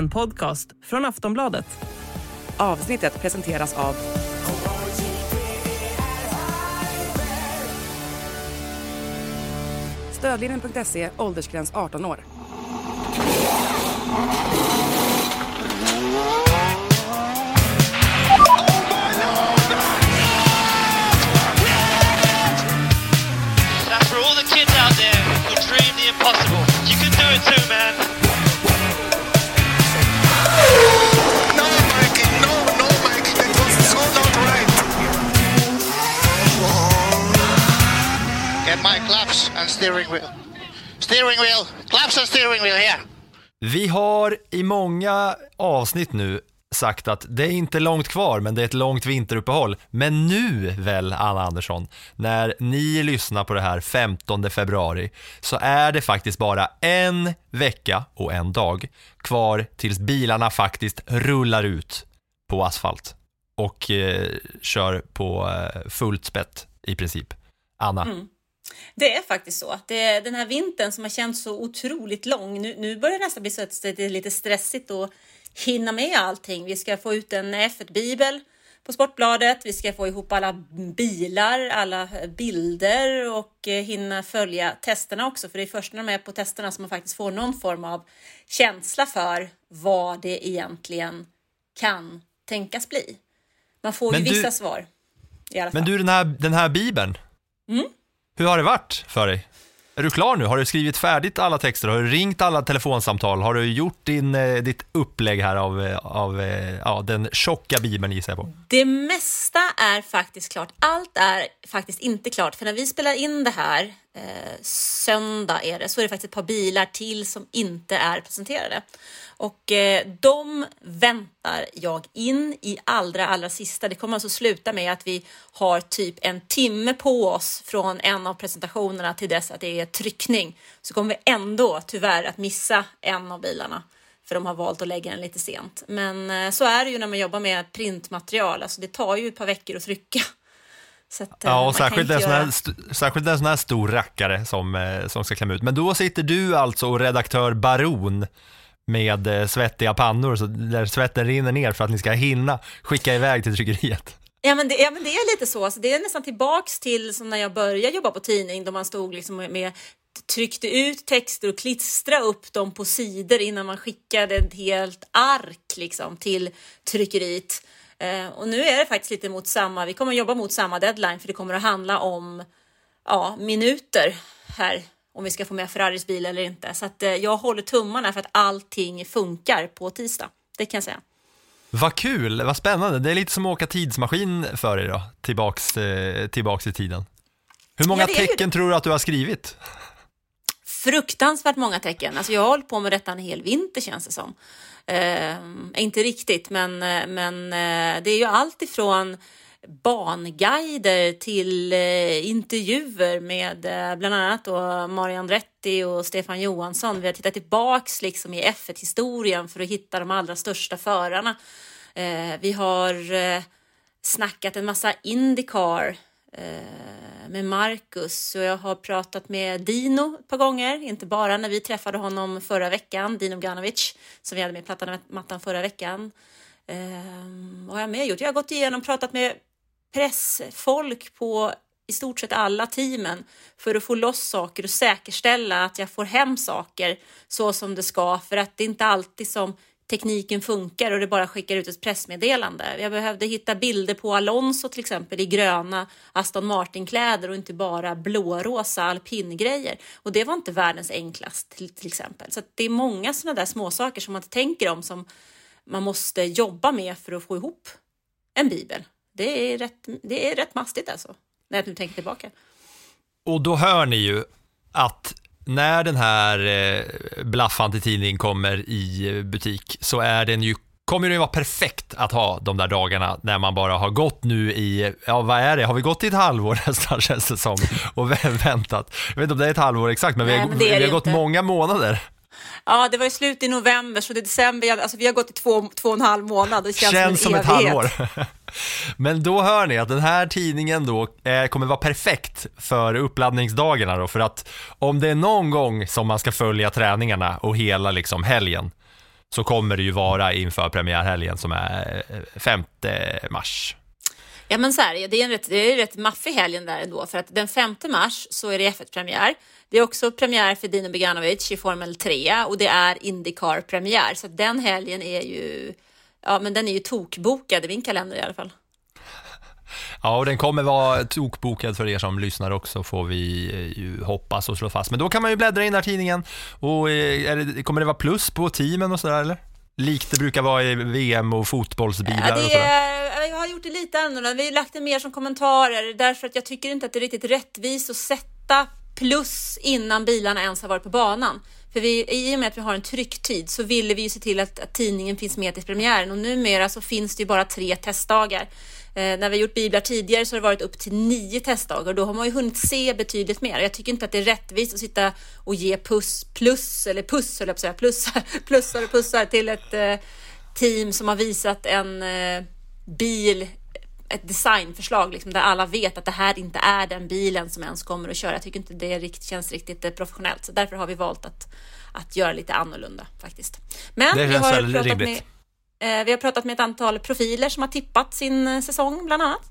En podcast från Aftonbladet. Avsnittet presenteras av Stödlinjen.se, åldersgräns 18 år. Impossible. You can do it too, man. My claps and steering wheel. Steering wheel, claps and steering wheel here. Vi har i många avsnitt nu sagt att det är inte långt kvar, men det är ett långt vinteruppehåll. Men nu väl, Anna Andersson, när ni lyssnar på det här 15 februari, så är det faktiskt bara en vecka och en dag kvar tills bilarna faktiskt rullar ut på asfalt och eh, kör på eh, fullt spett i princip. Anna, Det är faktiskt så. Det den här vintern som har känts så otroligt lång. Nu, nu börjar det nästan bli så att det är lite stressigt att hinna med allting. Vi ska få ut en F1-bibel på Sportbladet. Vi ska få ihop alla bilar, alla bilder och eh, hinna följa testerna också. För det är först när de är på testerna som man faktiskt får någon form av känsla för vad det egentligen kan tänkas bli. Man får Men ju du- vissa svar. I alla fall. men du den här, den här bibeln, hur har det varit för dig? Är du klar nu? Har du skrivit färdigt alla texter? Har du ringt alla telefonsamtal? Har du gjort din, eh, ditt upplägg här av, eh, av eh, ja, den tjocka bibeln gissar jag på? Det mesta är faktiskt klart. Allt är faktiskt inte klart. För när vi spelar in det här, eh, söndag är det, så är det faktiskt ett par bilar till som inte är presenterade. Och eh, de väntar jag in i allra, allra sista. Det kommer alltså sluta med att vi har typ en timme på oss från en av presentationerna till dess att det är tryckning. Så kommer vi ändå tyvärr att missa en av bilarna för de har valt att lägga den lite sent. Men eh, så är det ju när man jobbar med printmaterial, alltså det tar ju ett par veckor att trycka. Att, eh, Ja, man och särskilt en, sån här, en sån stor rackare som, eh, som ska klämma ut. Men då sitter du alltså och redaktör Baron med eh, svettiga pannor, så där svetten rinner ner för att ni ska hinna skicka iväg till tryckeriet. Ja men, det, ja men det är lite så, alltså, det är nästan tillbaks till som när jag började jobba på tidning då man stod liksom med, med tryckte ut texter och klistra upp dem på sidor innan man skickade ett helt ark liksom till tryckeriet. Eh, och nu är det faktiskt lite mot samma, vi kommer jobba mot samma deadline för det kommer att handla om ja, minuter här om vi ska få med Ferraris bil eller inte. Så att, eh, jag håller tummarna för att allting funkar på tisdag. Det kan jag säga. Vad kul, vad spännande. Det är lite som att åka tidsmaskin för dig då, tillbaks, eh, tillbaks i tiden. Hur många Ja, tecken tror du att du har skrivit? Fruktansvärt många tecken. Alltså jag har hållit på med detta en hel vinter känns det som. Eh, inte riktigt, men, eh, men eh, det är ju allt ifrån banguider till eh, intervjuer med eh, bland annat då Marian Andretti och Stefan Johansson. Vi har tittat tillbaks liksom i F1-historien för att hitta de allra största förarna. Eh, vi har eh, snackat en massa Indycar Eh, med Marcus och jag har pratat med Dino ett par gånger, inte bara när vi träffade honom förra veckan, Dino Ganovic, som vi hade med plattan och mattan förra veckan. Ehm, vad har jag mer gjort? Jag har gått igenom, pratat med pressfolk på i stort sett alla teamen för att få loss saker och säkerställa att jag får hem saker så som det ska för att det är inte alltid som tekniken funkar och det bara skickar ut ett pressmeddelande. Jag behövde hitta bilder på Alonso till exempel i gröna Aston Martin-kläder och inte bara blårosa alpingrejer. Och det var inte världens enklast till, till exempel. Så att det är många sådana där småsaker som man inte tänker om som man måste jobba med för att få ihop en bibel. Det är rätt, det är rätt mastigt alltså, när jag nu tänker tillbaka. Och då hör ni ju att när den här eh, blaffande tidningen kommer i butik så är den ju kommer det ju vara perfekt att ha de där dagarna när man bara har gått nu i, ja vad är det, har vi gått i ett halvår nästan känns det som och vä- väntat. Jag vet inte om det är ett halvår exakt men vi Nej, har, men vi har gått inte. många månader. Ja, det var ju slut i november, så det är december. Alltså, vi har gått i två, två och en halv månad. Det känns, Känns som en ett evighet. halvår. Men då hör ni att den här tidningen då eh, kommer vara perfekt för uppladdningsdagarna då, för att om det är någon gång som man ska följa träningarna och hela liksom helgen, så kommer det ju vara inför premiärhelgen som är eh, 5 mars. Ja men så här, det är en rätt, det är en rätt maffig helgen där ändå för att den 5 mars så är det F1-premiär. Det är också premiär för Dino Beganovic i Formel 3 och det är Indycar-premiär så att den helgen är ju, ja men den är ju tokbokad i min kalender i alla fall. Ja, och den kommer vara tokbokad för er som lyssnar också, får vi eh, ju hoppas och slå fast. Men då kan man ju bläddra in den här tidningen och eh, är det, kommer det vara plus på teamen och sådär eller? Likt det brukar vara i VM och fotbollsbilar Ja, och det sådär. är, jag har gjort det lite annorlunda. Vi har lagt det mer som kommentarer därför att jag tycker inte att det är riktigt rättvist att sätta plus innan bilarna ens har varit på banan. För vi, i och med att vi har en trycktid så ville vi ju se till att, att tidningen finns med till premiären och numera så finns det ju bara tre testdagar. Eh, när vi har gjort biblar tidigare så har det varit upp till nio testdagar och då har man ju hunnit se betydligt mer. Jag tycker inte att det är rättvist att sitta och ge puss, plus eller puss, eller säga, plussar, plussar och pussar till ett eh, team som har visat en eh, bil ett designförslag liksom, där alla vet att det här inte är den bilen som ens kommer att köra. Jag tycker inte det rikt, känns riktigt professionellt, så därför har vi valt att, att göra lite annorlunda faktiskt. Men Det vi känns har, väldigt pratat med, rimligt. eh, Eh, vi har pratat med ett antal profiler som har tippat sin eh, säsong bland annat.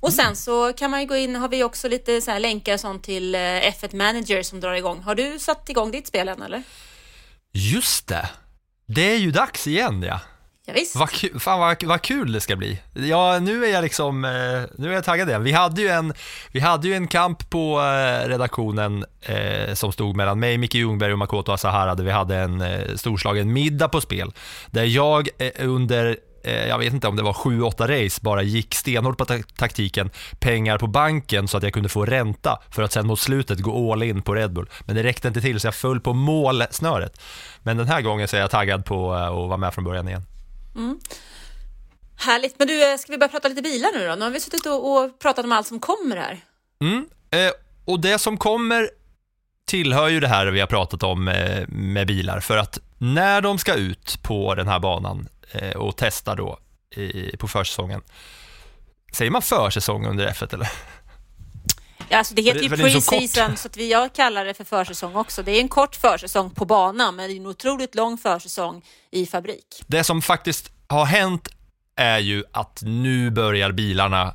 Och sen så kan man ju gå in, har vi också lite så här länkar och sånt till eh, F1 Manager som drar igång. Har du satt igång ditt spel än eller? Just det! Det är ju dags igen ja. Ja, visst. Vad, fan vad, vad kul det ska bli. Ja, nu är jag liksom, eh, nu är jag taggad igen. Vi hade ju en, vi hade ju en kamp på eh, redaktionen eh, som stod mellan mig, Micke Ljungberg och Makoto Asahara, där vi hade en eh, storslagen middag på spel. Där jag eh, under eh, jag vet inte om det var 7-8 race, bara gick stenhårt på ta- taktiken, pengar på banken så att jag kunde få ränta för att sen mot slutet gå all in på Red Bull. Men det räckte inte till så jag föll på målsnöret. Men den här gången så är jag taggad på eh, att vara med från början igen. Mm. Härligt. Men du, eh, ska vi börja prata lite bilar nu då? Nu har vi suttit och, och pratat om allt som kommer här. Mm. Eh, och det som kommer tillhör ju det här vi har pratat om eh, med bilar, för att när de ska ut på den här banan eh, och testa då i, på försäsongen, säger man försäsong under F1 eller? Ja, alltså det heter ju så pre-season så att vi, jag kallar det för försäsong också. Det är en kort försäsong på banan men det är en otroligt lång försäsong i fabrik. Det som faktiskt har hänt är ju att nu börjar bilarna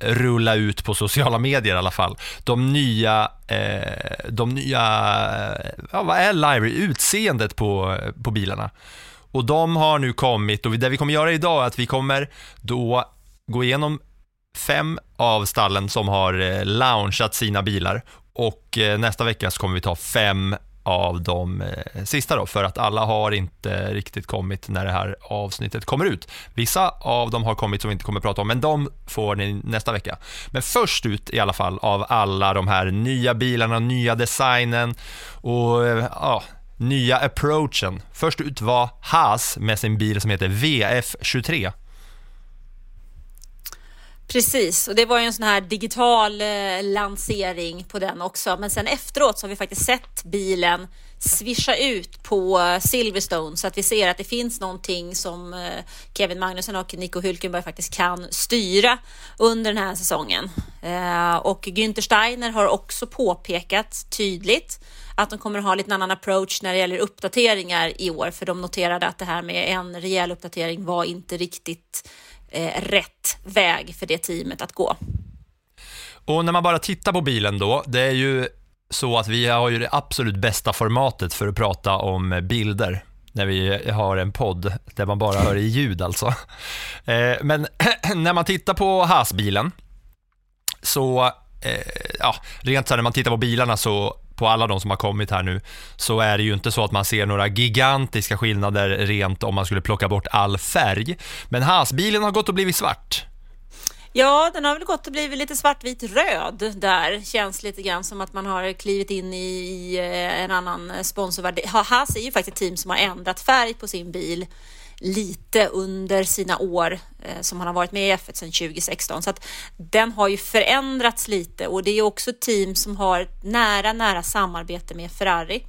rulla ut på sociala medier i alla fall. De nya, eh, de nya, eh, ja, vad är livery? Utseendet på, på bilarna. Och de har nu kommit, och det vi kommer göra idag är att vi kommer då gå igenom fem av stallen som har eh, launchat sina bilar och eh, nästa vecka så kommer vi ta fem av de eh, sista då, för att alla har inte riktigt kommit när det här avsnittet kommer ut. Vissa av dem har kommit som vi inte kommer prata om, men de får ni nästa vecka. Men först ut i alla fall av alla de här nya bilarna, nya designen och ja, nya approachen. Först ut var Haas med sin bil som heter VF23. Precis, och det var ju en sån här digital eh, lansering på den också. Men sen efteråt så har vi faktiskt sett bilen svischa ut på Silverstone så att vi ser att det finns någonting som eh, Kevin Magnussen och Nico Hülkenberg faktiskt kan styra under den här säsongen. Eh, och Günther Steiner har också påpekat tydligt att de kommer att ha lite annan approach när det gäller uppdateringar i år, för de noterade att det här med en rejäl uppdatering var inte riktigt eh, rätt väg för det teamet att gå. Och när man bara tittar på bilen då, det är ju så att vi har ju det absolut bästa formatet för att prata om bilder när vi har en podd där man bara hör i ljud alltså. Eh, men när man tittar på Haas-bilen så, eh, ja, rent så här när man tittar på bilarna så på alla de som har kommit här nu så är det ju inte så att man ser några gigantiska skillnader rent om man skulle plocka bort all färg. Men Haas-bilen har gått och blivit svart. Ja, den har väl gått och blivit lite svartvit röd där. Känns lite grann som att man har klivit in i, i eh, en annan sponsorvärld. Haas är ju faktiskt ett team som har ändrat färg på sin bil lite under sina år eh, som han har varit med i F1 sedan 2016. Så att den har ju förändrats lite och det är också ett team som har ett nära, nära samarbete med Ferrari.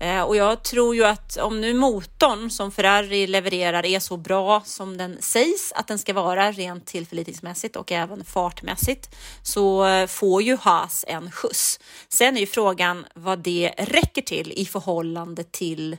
Eh, Och jag tror ju att om nu motorn som Ferrari levererar är så bra som den sägs att den ska vara rent tillförlitningsmässigt och även fartmässigt så eh, får ju Haas en skjuts. Sen är ju frågan vad det räcker till i förhållande till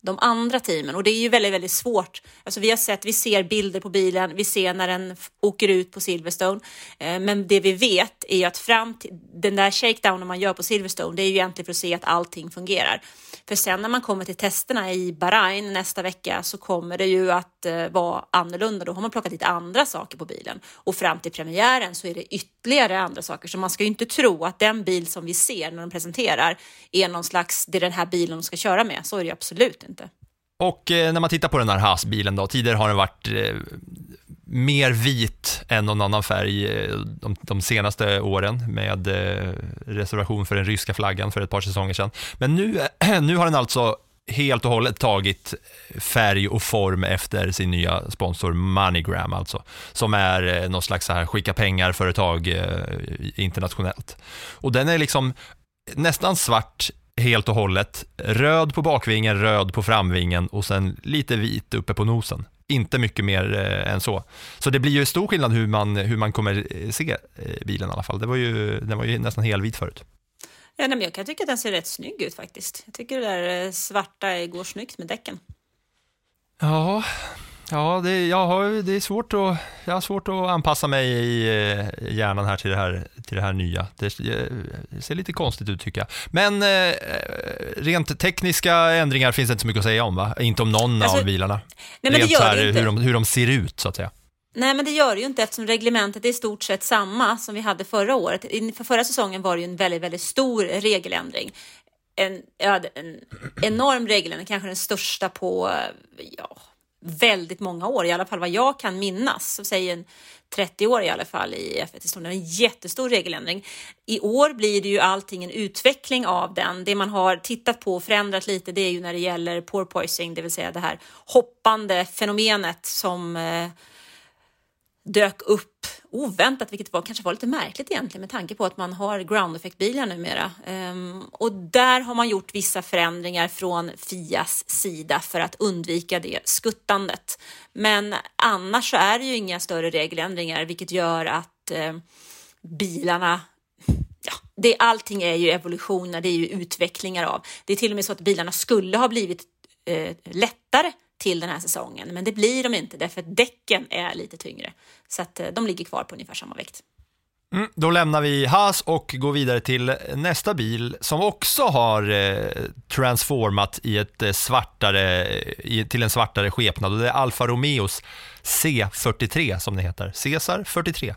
de andra teamen och det är ju väldigt, väldigt svårt. Alltså vi har sett, vi ser bilder på bilen, vi ser när den åker ut på Silverstone, eh, men det vi vet är ju att fram till den där shakedownen man gör på Silverstone, det är ju egentligen för att se att allting fungerar. För sen när man kommer till testerna i Bahrain nästa vecka så kommer det ju att eh, vara annorlunda. Då har man plockat lite andra saker på bilen och fram till premiären så är det ytterligare andra saker. Så man ska ju inte tro att den bil som vi ser när de presenterar är någon slags, det är den här bilen de ska köra med. Så är det ju absolut inte. Och eh, när man tittar på den här Haas-bilen då, tidigare har den varit eh, mer vit än någon annan färg eh, de, de senaste åren med eh, reservation för den ryska flaggan för ett par säsonger sedan. Men nu, nu har den alltså helt och hållet tagit färg och form efter sin nya sponsor Moneygram, alltså, som är eh, något slags så här skicka pengar-företag eh, internationellt. Och den är liksom nästan svart helt och hållet, röd på bakvingen, röd på framvingen och sen lite vit uppe på nosen. Inte mycket mer eh, än så. Så det blir ju stor skillnad hur man, hur man kommer se bilen i alla fall. Det var ju, den var ju nästan helvit förut. Ja, nej, men jag kan tycka att den ser rätt snygg ut faktiskt. Jag tycker det där eh, svarta går snyggt med däcken. Ja, ja det, jag har, det är svårt att, jag har svårt att anpassa mig i eh, hjärnan här till det här, till det här nya. Det, det ser lite konstigt ut tycker jag. Men eh, rent tekniska ändringar finns det inte så mycket att säga om va? Inte om någon Alltså, av bilarna. nej, men det rent gör så här, det inte. hur, de, hur de ser ut så att säga. Nej, men det gör det ju inte eftersom reglementet är i stort sett samma som vi hade förra året. Inför förra säsongen var det ju en väldigt, väldigt stor regeländring. En, ja, en enorm regeländring, kanske den största på ja, väldigt många år, i alla fall vad jag kan minnas. Så säger en 30 år i alla fall i F1-historien. En jättestor regeländring. I år blir det ju allting en utveckling av den. Det man har tittat på och förändrat lite, det är ju när det gäller porpoising, det vill säga det här hoppande fenomenet som eh, dök upp oväntat, vilket var, kanske var lite märkligt egentligen med tanke på att man har ground effect-bilar numera. Um, och där har man gjort vissa förändringar från Fias sida för att undvika det skuttandet. Men annars så är det ju inga större regeländringar, vilket gör att eh, bilarna Ja, det, allting är ju evolutioner, det är ju utvecklingar av. Det är till och med så att bilarna skulle ha blivit eh, lättare till den här säsongen, men det blir de inte därför att däcken är lite tyngre. Så att eh, de ligger kvar på ungefär samma vikt. Mm, då lämnar vi Haas och går vidare till nästa bil som också har eh, transformat i ett eh, svartare, i, till en svartare skepnad och det är Alfa Romeos C43 som det heter, Cesar 43.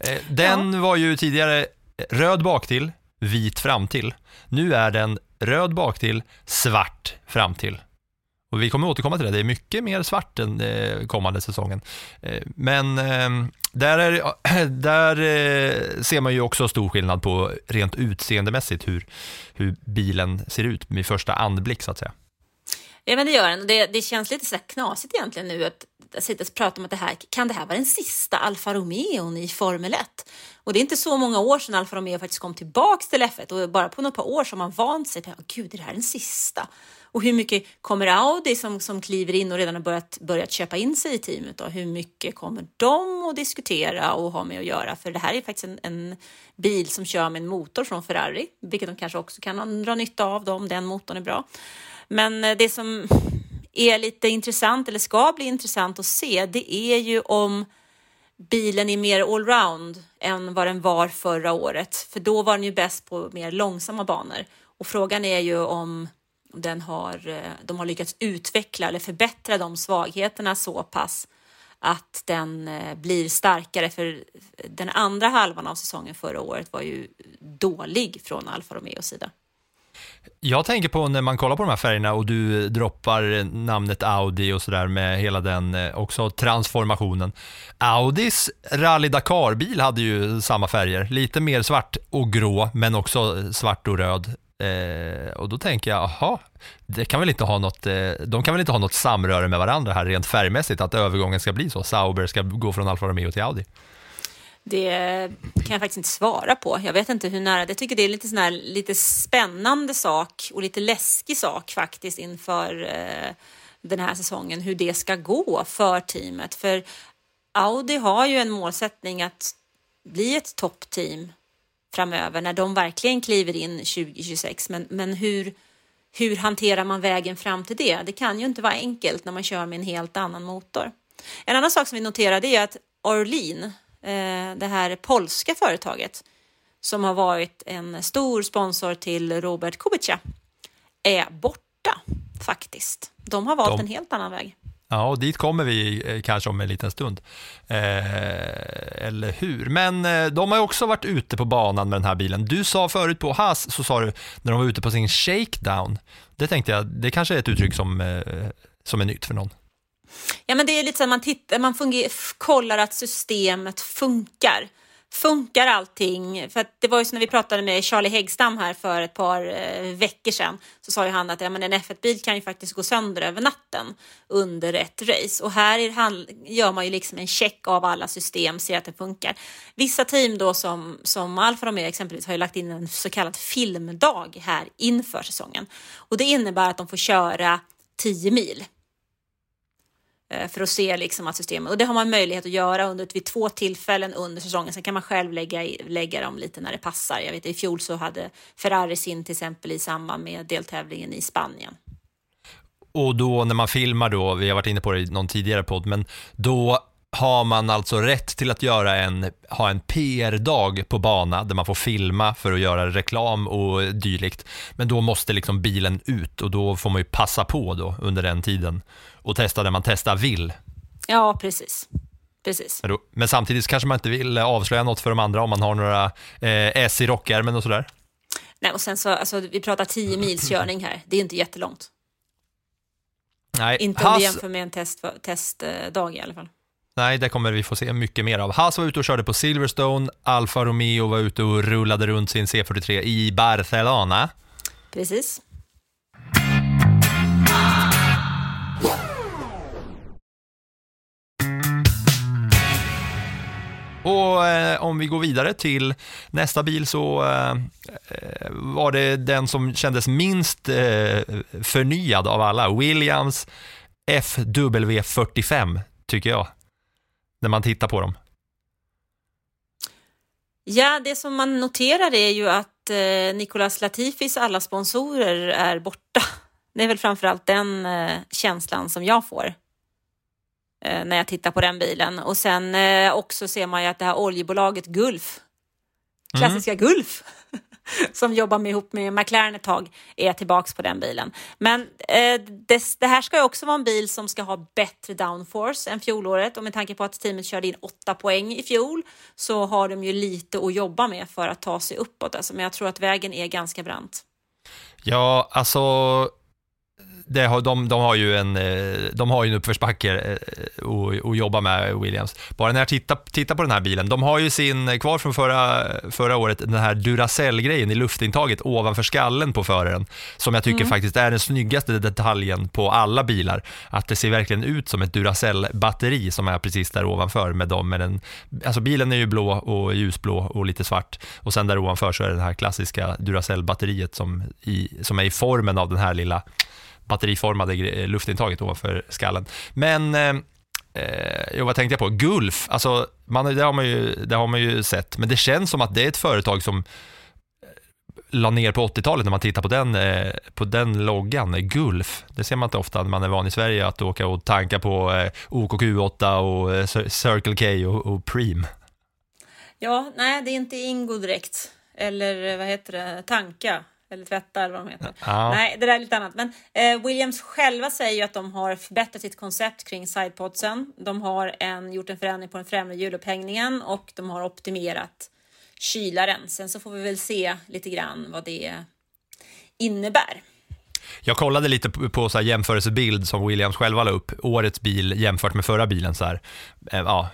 Eh, den var ju tidigare röd baktill, vit framtill. Nu är den röd baktill, svart framtill. Och vi kommer återkomma till det, det är mycket mer svart den eh, kommande säsongen. Eh, men ehm, där, är, där eh, ser man ju också stor skillnad på rent utseendemässigt hur, hur bilen ser ut med första anblick så att säga. Ja, men det gör den. Det, det känns lite så knasigt egentligen nu att sitter och pratar om att det här, kan det här vara den sista Alfa Romeon i Formel 1? Och det är inte så många år sedan Alfa Romeo faktiskt kom tillbaks till F1 och bara på några par år så har man vant sig oh, gud, är det här den sista? Och hur mycket kommer Audi som, som kliver in och redan har börjat, börjat köpa in sig i teamet då? Hur mycket kommer de att diskutera och ha med att göra? För det här är faktiskt en, en bil som kör med en motor från Ferrari, vilket de kanske också kan dra nytta av då, om den motorn är bra. Men eh, det som är lite intressant, eller ska bli intressant att se, det är ju om bilen är mer allround än vad den var förra året. För då var den ju bäst på mer långsamma banor. Och frågan är ju om den har, eh, de har lyckats utveckla eller förbättra de svagheterna så pass att den eh, blir starkare. För den andra halvan av säsongen förra året var ju dålig från Alfa Romeos sida. Jag tänker på när man kollar på de här färgerna och du droppar namnet Audi och sådär med hela den eh, också transformationen. Audis Rally Dakar-bil hade ju samma färger, lite mer svart och grå men också svart och röd. Eh, och då tänker jag, aha, det kan väl inte ha något, eh, de kan väl inte ha något samröre med varandra här rent färgmässigt, att övergången ska bli så, Sauber ska gå från Alfa Romeo till Audi. Det kan jag faktiskt inte svara på. Jag vet inte hur nära. Jag tycker det är lite, sån här, lite spännande sak och lite läskig sak faktiskt inför eh, den här säsongen, hur det ska gå för teamet. För Audi har ju en målsättning att bli ett toppteam framöver när de verkligen kliver in 2026. Men, men hur, hur hanterar man vägen fram till det? Det kan ju inte vara enkelt när man kör med en helt annan motor. En annan sak som vi noterade är att Orlin, det här polska företaget som har varit en stor sponsor till Robert Kubica, är borta faktiskt. De har valt De- en helt annan väg. Ja, och dit kommer vi eh, kanske om en liten stund. Eh, eller hur? Men eh, de har också varit ute på banan med den här bilen. Du sa förut på Haas, så sa du när de var ute på sin shakedown. Det tänkte jag, det kanske är ett uttryck som, eh, som är nytt för någon. Ja, men det är lite så att man, tittar, man funger, kollar att systemet funkar. Funkar allting? För att det var ju så när vi pratade med Charlie Häggstam här för ett par eh, veckor sedan så sa ju han att ja, men en F1-bil kan ju faktiskt gå sönder över natten under ett race och här är han, gör man ju liksom en check av alla system, ser att det funkar. Vissa team då som, som Alfa Romeo exempelvis har ju lagt in en så kallad filmdag här inför säsongen och det innebär att de får köra 10 mil Eh, för att se liksom att systemet, och det har man möjlighet att göra under, vid två tillfällen under säsongen. Sen kan man själv lägga, lägga dem lite när det passar. Jag vet i fjol så hade Ferrari sin till exempel i samband med deltävlingen i Spanien. Och då när man filmar då, vi har varit inne på det i någon tidigare podd, men då har man alltså rätt till att göra en, ha en PR-dag på bana där man får filma för att göra reklam och dylikt. Men då måste liksom bilen ut och då får man ju passa på då under den tiden och testa det man testa vill. Ja, precis. Precis. Men, samtidigt kanske man inte vill avslöja något för de andra om man har några eh, S i rockärmen och sådär. Nej, och sen så, alltså, vi pratar 10 mils körning här. Det är inte jättelångt. Nej, Inte om Haas- vi jämför med en test, testdag i alla fall. Nej, det kommer vi få se mycket mer av. Haas var ute och körde på Silverstone, Alfa Romeo var ute och rullade runt sin C43 i Barcelona. Precis. Och eh, om vi går vidare till nästa bil så eh, eh, var det den som kändes minst eh, förnyad av alla, Williams FW45, tycker jag, när man tittar på dem. Ja, det som man noterar är ju att eh, Nicolas Latifis alla sponsorer är borta. Det är väl framförallt den eh, känslan som jag får när jag tittar på den bilen. Och sen eh, också ser man ju att det här oljebolaget Gulf, klassiska Gulf, som jobbar med, ihop med McLaren ett tag, är tillbaks på den bilen. Men eh, det, det här ska ju också vara en bil som ska ha bättre downforce än fjolåret och med tanke på att teamet körde in åtta poäng i fjol så har de ju lite att jobba med för att ta sig uppåt. Alltså, men jag tror att vägen är ganska brant. Ja, alltså det har, de, de har ju en, eh, de har ju en uppförsbacke eh, att att jobba med Williams. Bara när jag tittar, tittar på den här bilen, de har ju sin, kvar från förra, förra året, den här Duracell-grejen i luftintaget ovanför skallen på föraren, som jag tycker faktiskt är den snyggaste detaljen på alla bilar. Att det ser verkligen ut som ett Duracell-batteri som är precis där ovanför med dem. Med den, alltså bilen är ju blå och ljusblå och lite svart och sen där ovanför så är det det här klassiska Duracell-batteriet som, i, som är i formen av den här lilla batteriformade luftintaget ovanför skallen. Men, eh, eh, jo, vad tänkte jag på? Gulf, alltså, man, det, har man ju, det har man ju sett, men det känns som att det är ett företag som eh, la ner på 80-talet när man tittar på den, eh, på den loggan, eh, Gulf. Det ser man inte ofta när man är van i Sverige att åka och tanka på eh, OKQ8 och eh, Circle K och, och Preem. Ja, nej, det är inte Ingo direkt. Eller vad heter det? Tanka. Eller tvätta eller vad de heter. Ja. Nej, det där är lite annat. Men eh, Williams själva säger ju att de har förbättrat sitt koncept kring sidepodsen. De har en, gjort en förändring på den främre hjulupphängningen och de har optimerat kylaren. Sen så får vi väl se lite grann vad det innebär. Jag kollade lite på, så här jämförelsebild som Williams själva la upp, årets bil jämfört med förra bilen. Så här. Eh, Ja,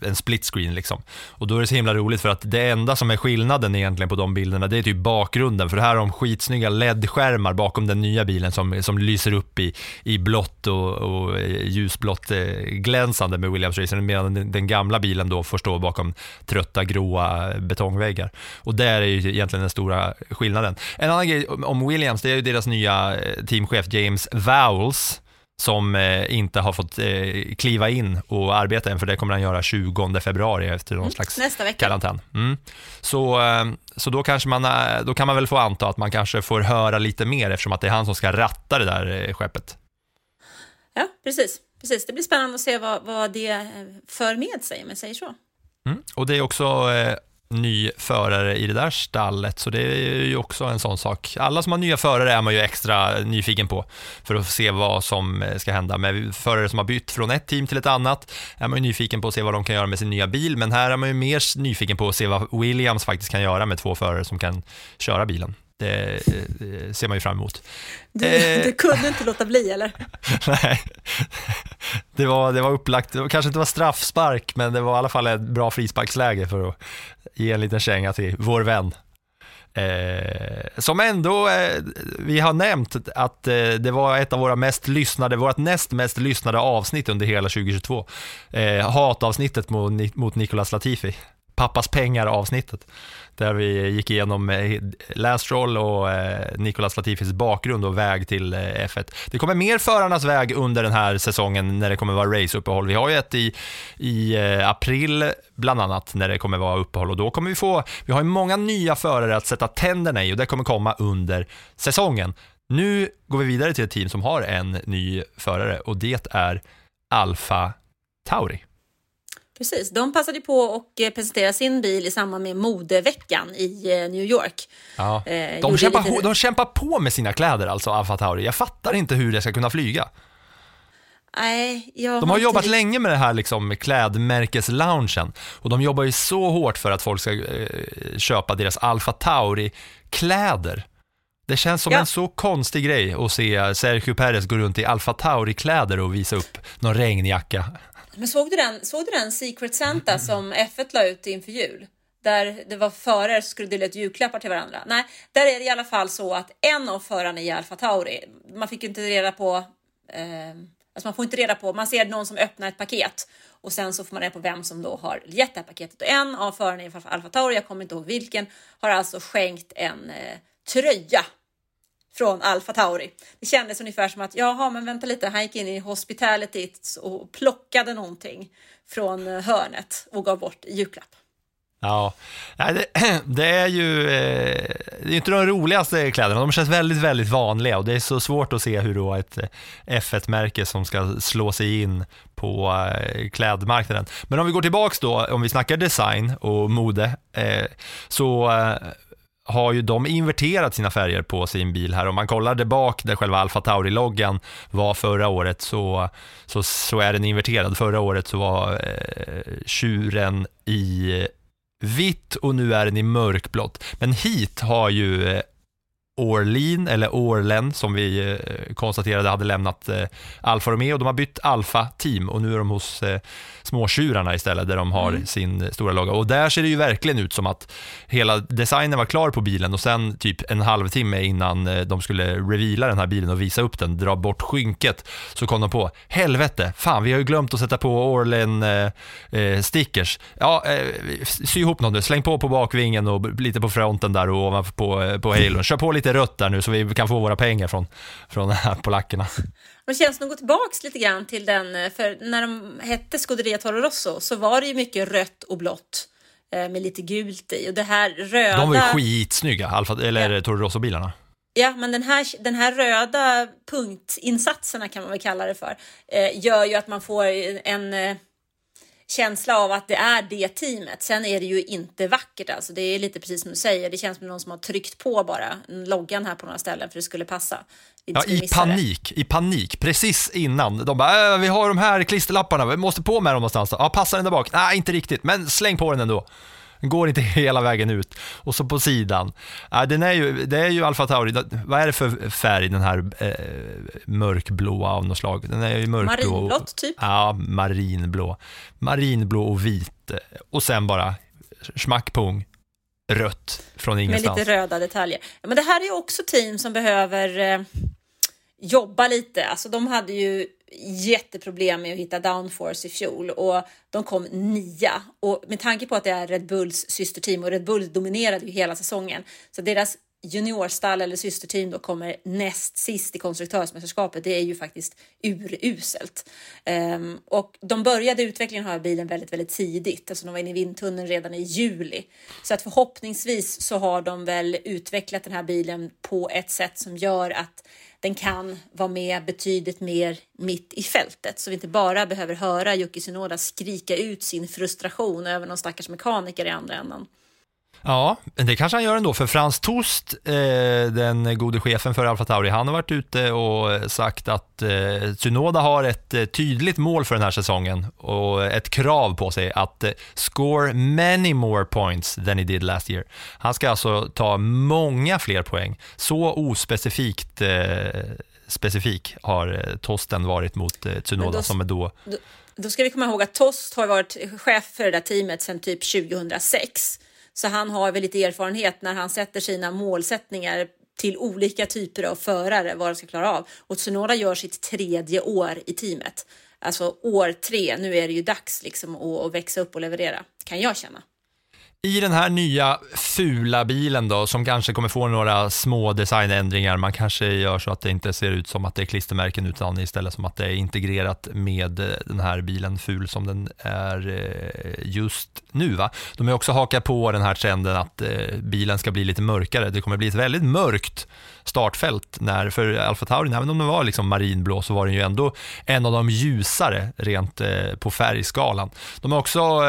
en split screen liksom. Och då är det så himla roligt för att det enda som är skillnaden egentligen på de bilderna, det är typ bakgrunden. För här har de skitsnygga LED-skärmar bakom den nya bilen som, som lyser upp i, i blått och, och eh, ljusblått eh, glänsande med Williams Racing, medan den, den gamla bilen då får stå bakom trötta gråa betongväggar. Och där är ju egentligen den stora skillnaden. En annan grej om Williams, det är ju deras nya eh, teamchef James Vowles, som eh, inte har fått eh, kliva in och arbeta än, för det kommer han göra 20 februari efter någon slags nästa vecka. karantän. Mm. Så, eh, så då, kanske man, då kan man väl få anta att man kanske får höra lite mer eftersom att det är han som ska ratta det där skeppet. Ja, precis. precis. Det blir spännande att se vad, vad det för med sig, om jag säger så. Mm. Och det är också ny förare i det där stallet, så det är ju också en sån sak. Alla som har nya förare är man ju extra nyfiken på för att se vad som eh, ska hända. Med förare som har bytt från ett team till ett annat är man ju nyfiken på att se vad de kan göra med sin nya bil, men här är man ju mer nyfiken på att se vad Williams faktiskt kan göra med två förare som kan köra bilen. Det, det ser man ju fram emot. Du, Eh. du kunde inte låta bli, eller? Nej, det var, det var upplagt, det var, kanske inte var straffspark, men det var i alla fall ett bra frisparksläge för att ge en liten känga till vår vän. Eh, som ändå, eh, vi har nämnt att eh, det var ett av våra mest lyssnade, vårt näst mest lyssnade avsnitt under hela 2022. Eh, hatavsnittet mot, mot Nicolas Latifi, pappas pengar avsnittet. Där vi gick igenom Lastrol Last Roll och eh, Nicolas Latifis bakgrund och väg till eh, F1. Det kommer mer förarnas väg under den här säsongen när det kommer vara raceuppehåll. Vi har ju ett i, i april bland annat när det kommer vara uppehåll och då kommer vi få, vi har ju många nya förare att sätta tänderna i och det kommer komma under säsongen. Nu går vi vidare till ett team som har en ny förare och det är Alfa Tauri. Precis, de passade på att eh, presentera sin bil i samband med modeveckan i eh, New York. Ja. Eh, De, gjorde kämpar, lite- de kämpar på med sina kläder alltså, Alfa Tauri. Jag fattar inte hur det ska kunna flyga. Nej, jag De har inte jobbat riktigt- länge med det här liksom, klädmärkesloungen och de jobbar ju så hårt för att folk ska eh, köpa deras Alfa Tauri-kläder. Det känns som Ja. en så konstig grej att se Sergio Perez gå runt i Alfa Tauri-kläder och visa upp någon regnjacka. Men såg du den, såg du den Secret Santa som F1 la ut inför jul? Där det var förare som skulle dela ut julklappar till varandra. Nej, där är det i alla fall så att en av förarna i Alfa Tauri, man fick inte reda på, eh, alltså man får inte reda på, man ser någon som öppnar ett paket och sen så får man reda på vem som då har gett det här paketet. Och en av förarna i Alfa Tauri, jag kommer inte ihåg vilken, har alltså skänkt en eh, tröja från Alfa Tauri. Det kändes ungefär som att, jaha, men vänta lite, han gick in i hospitality och plockade någonting från eh, hörnet och gav bort i julklapp. Ja, det, är ju eh, det är ju inte de roligaste kläderna. De känns väldigt, väldigt vanliga och det är så svårt att se hur då ett eh, F1-märke som ska slå sig in på klädmarknaden. Men om vi går tillbaks då, om vi snackar design och mode, så har ju de inverterat sina färger på sin bil här. Om man kollar där bak där själva Alfa Tauri-loggan var förra året så, så, så är den inverterad. Förra året så var eh, tjuren i eh, vitt och nu är den i mörkblått. Men hit har ju eh, Orlin, eller Orlen, som vi eh, konstaterade hade lämnat eh, Alfa Romeo. De har bytt Alfa-team och nu är de hos eh, småtjurarna istället, där de har sin stora logga. Och där ser det ju verkligen ut som att hela designen var klar på bilen och sen typ en halvtimme innan de skulle reveala den här bilen och visa upp den, dra bort skynket, så kom de på, helvete, fan vi har ju glömt att sätta på Orlen eh, eh, stickers. Ja, sy ihop något nu, släng på på bakvingen och lite på fronten där och ovanför på, på halon. Kör på lite rött där nu så vi kan få våra pengar från, från de här polackerna. Det känns att gå tillbaks lite grann till den, eh, för när de hette Scuderia Toro Rosso så var det ju mycket rött och blått eh, med lite gult i och det här röda. De var ju skitsnygga, Alfa, eller Ja. Toro Rosso-bilarna. Ja, men den här, den här röda punktinsatserna kan man väl kalla det för, eh, gör ju att man får en känsla av att det är det teamet. Sen är det ju inte vackert alltså. Det är lite precis som du säger. Det känns som någon som har tryckt på bara loggan här på några ställen för det skulle passa. Ja, i missa det. panik, i panik, precis innan. De bara, äh, vi har de här klisterlapparna, vi måste på med dem någonstans. Ja, passar den där bak? Nej, inte riktigt, men släng på den ändå. Den går inte hela vägen ut. Och så på sidan. Ja, den är ju, det är ju Alfa Tauri, vad är det för färg den här eh, mörkblåa av något slag? Den är ju mörkblå. Marinblått, typ. Ja, marinblå. Marinblå och vit. Och sen bara smackpung, rött från Med ingenstans. lite röda detaljer. Men det här är ju också team som behöver eh, jobba lite. Alltså de hade ju jätteproblem med att hitta downforce i fjol och de kom nia. Och med tanke på att det är Red Bulls systerteam och Red Bull dominerade ju hela säsongen så deras juniorstall eller systerteam då kommer näst sist i konstruktörsmästerskapet, det är ju faktiskt uruselt. Um, och de började utvecklingen av bilen väldigt, väldigt tidigt, alltså de var inne i vindtunneln redan i juli. Så att förhoppningsvis så har de väl utvecklat den här bilen på ett sätt som gör att den kan vara med betydligt mer mitt i fältet så vi inte bara behöver höra Yuki Tsunoda skrika ut sin frustration över någon stackars mekaniker i andra änden. Ja, det kanske han gör ändå, för Frans Tost, eh, den gode chefen för Alfa Tauri, han har varit ute och sagt att eh, Tsunoda har ett eh, tydligt mål för den här säsongen och ett krav på sig att score many more points than he did last year. Han ska alltså ta många fler poäng. Så ospecifikt specifik har Tosten varit mot Tsunoda då, som är då... då... Då ska vi komma ihåg att Tost har varit chef för det där teamet sedan typ 2006. Så han har väl lite erfarenhet när han sätter sina målsättningar till olika typer av förare vad de ska klara av. Och Tsunoda gör sitt tredje år i teamet. Alltså år tre, nu är det ju dags liksom att, att växa upp och leverera, kan jag känna. I den här nya fula bilen då, som kanske kommer få några små designändringar, man kanske gör så att det inte ser ut som att det är klistermärken utan istället som att det är integrerat med eh, den här bilen ful som den är eh, just nu. Va? De har också hakat på den här trenden att eh, bilen ska bli lite mörkare. Det kommer bli ett väldigt mörkt startfält. När, för Alfa Tauri, även om den var liksom marinblå så var den ju ändå en av de ljusare rent på färgskalan. De har också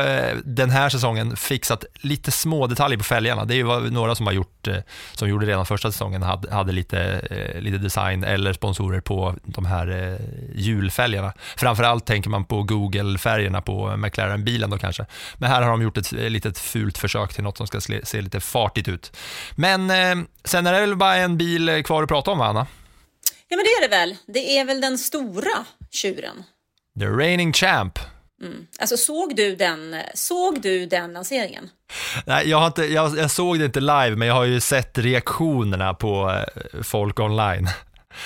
den här säsongen fixat lite små detaljer på fälgarna. Det är ju några som har gjort, eh, som gjorde redan första säsongen, hade, hade lite, eh, lite design eller sponsorer på de här eh, hjulfälgarna. Framförallt tänker man på Google-färgerna på McLaren-bilen då kanske. Men här har de gjort ett litet fult försök till något som ska se lite fartigt ut. Men sen är det väl bara en bil kvar att prata om, va, Anna? Ja, men det är det väl. Det är väl den stora tjuren. The reigning champ. Mm. Alltså såg du den, såg du den lanseringen? Nej, jag, har inte, jag, jag, såg det inte live, men jag har ju sett reaktionerna på eh, folk online.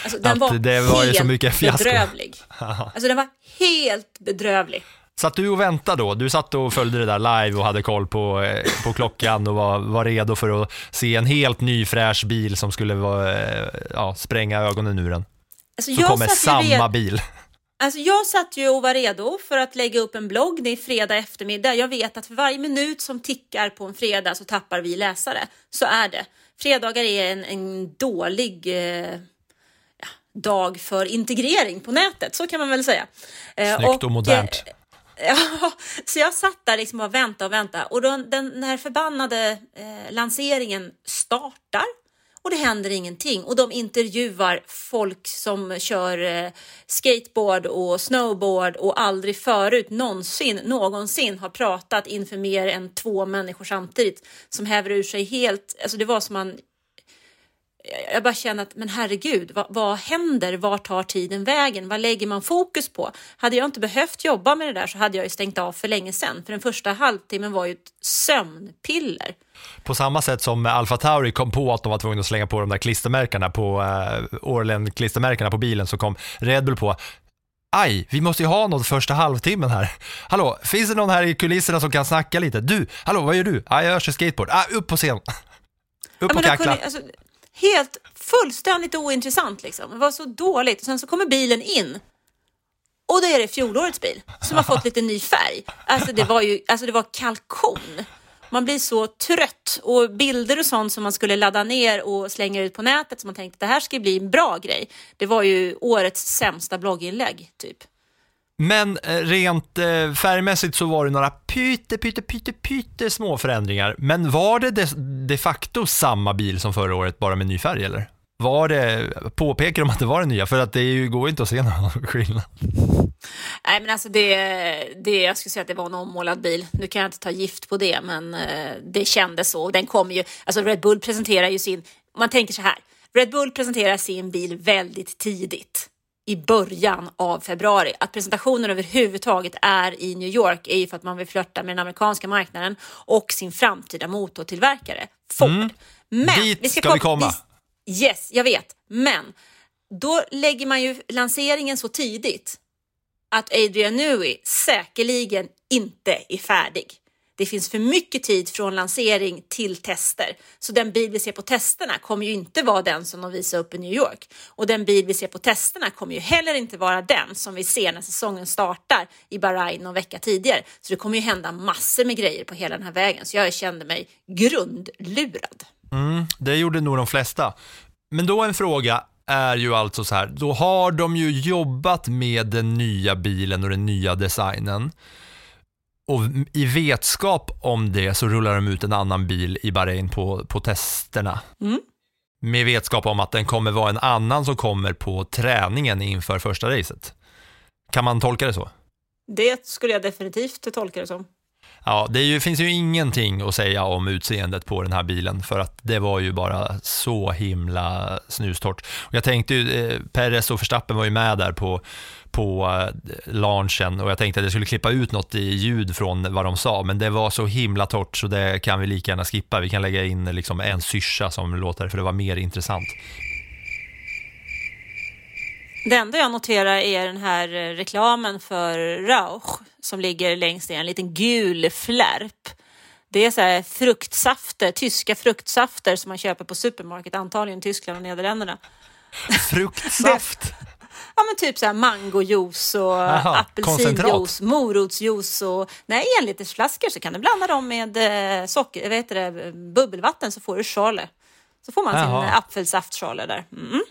Alltså, den var, det var helt så mycket bedrövlig. Alltså den var helt bedrövlig. Satt du och väntade då? Du satt och följde det där live och hade koll på, eh, på klockan och var, var redo för att se en helt ny fräsch bil som skulle vara, eh, ja, spränga ögonen ur den. Alltså, så kommer samma bil. Alltså jag satt ju och var redo för att lägga upp en blogg. Det är fredag eftermiddag. Jag vet att för varje minut som tickar på en fredag så tappar vi läsare. Så är det. Fredagar är en, en dålig eh, dag för integrering på nätet, så kan man väl säga. Eh, Snyggt och, och modernt. Eh, Ja, så jag satt där liksom och väntade och väntade och då, den här förbannade eh, lanseringen startar och det händer ingenting och de intervjuar folk som kör eh, skateboard och snowboard och aldrig förut någonsin någonsin har pratat inför mer än två människor samtidigt som häver ur sig helt. Alltså det var som man jag bara känner att men herregud, vad, vad händer? Var tar tiden vägen? Vad lägger man fokus på? Hade jag inte behövt jobba med det där så hade jag ju stängt av för länge sedan. För den första halvtimmen var ju ett sömnpiller. På samma sätt som Alfa Tauri kom på att de var tvungna att slänga på de där klistermärkena på uh, Orlen-klistermärkena på bilen så kom Red Bull på Aj, vi måste ju ha något första halvtimmen här. Hallå, finns det någon här i kulisserna som kan snacka lite? Du, hallå, vad gör du? Ah, jag kör skateboard. Ah, upp på scen. upp ja, och kackla. Alltså, helt fullständigt ointressant liksom. Det var så dåligt. Och sen så kommer bilen in och då är det fjolårets bil som har fått lite ny färg. Alltså det var ju, alltså det var kalkon. Man blir så trött och bilder och sånt som man skulle ladda ner och slänga ut på nätet som man tänkte det här ska bli en bra grej. Det var ju årets sämsta blogginlägg typ. Men eh, rent eh, färgmässigt så var det några pyte, pyte, pyte, pyte små förändringar. Men var det de, de facto samma bil som förra året, bara med ny färg eller? Var det, påpekar de att det var den nya? För att det ju, går inte att se någon skillnad. Nej men alltså det, det, jag skulle säga att det var en ommålad bil. Nu kan jag inte ta gift på det men eh, det kändes så. Den kommer ju, alltså Red Bull presenterar ju sin, man tänker så här, Red Bull presenterar sin bil väldigt tidigt i början av februari. Att presentationen överhuvudtaget är i New York är ju för att man vill flörta med den amerikanska marknaden och sin framtida motortillverkare Ford. Mm. Men Dit vi ska, ska vi komma. Yes, jag vet. Men då lägger man ju lanseringen så tidigt att Adrian Newey säkerligen inte är färdig. Det finns för mycket tid från lansering till tester. Så den bil vi ser på testerna kommer ju inte vara den som de visar upp i New York. Och den bil vi ser på testerna kommer ju heller inte vara den som vi ser när säsongen startar i Bahrain någon vecka tidigare. Så det kommer ju hända massor med grejer på hela den här vägen. Så jag kände mig grundlurad. Mm, det gjorde nog de flesta. Men då en fråga är ju alltså så här, då har de ju jobbat med den nya bilen och den nya designen. Och i vetskap om det så rullar de ut en annan bil i Bahrain på, på testerna. Mm. Med vetskap om att den kommer vara en annan som kommer på träningen inför första racet. Kan man tolka det så? Det skulle jag definitivt tolka det som. Ja, det ju, finns ju ingenting att säga om utseendet på den här bilen för att det var ju bara så himla snustort. Jag tänkte ju, eh, Perez och Verstappen var ju med där på, på eh, launchen och jag tänkte att jag skulle klippa ut något i ljud från vad de sa, men det var så himla torrt så det kan vi lika gärna skippa. Vi kan lägga in liksom en syrsa som låter för det var mer intressant. Det enda jag noterar är den här eh, reklamen för Rauch som ligger längst ner, en liten gul flärp. Det är så här fruktsafter, tyska fruktsafter som man köper på supermarket, antagligen i Tyskland och Nederländerna. Fruktsaft! Ja men typ så här mangojuice och Aha, apelsinjuice, morotsjuice och nej, enlitersflaskor så kan du blanda dem med eh, socker, vad heter det, bubbelvatten så får du schorle. Så får man sin Jaha. eh, apfelsaftschorle där. Mm.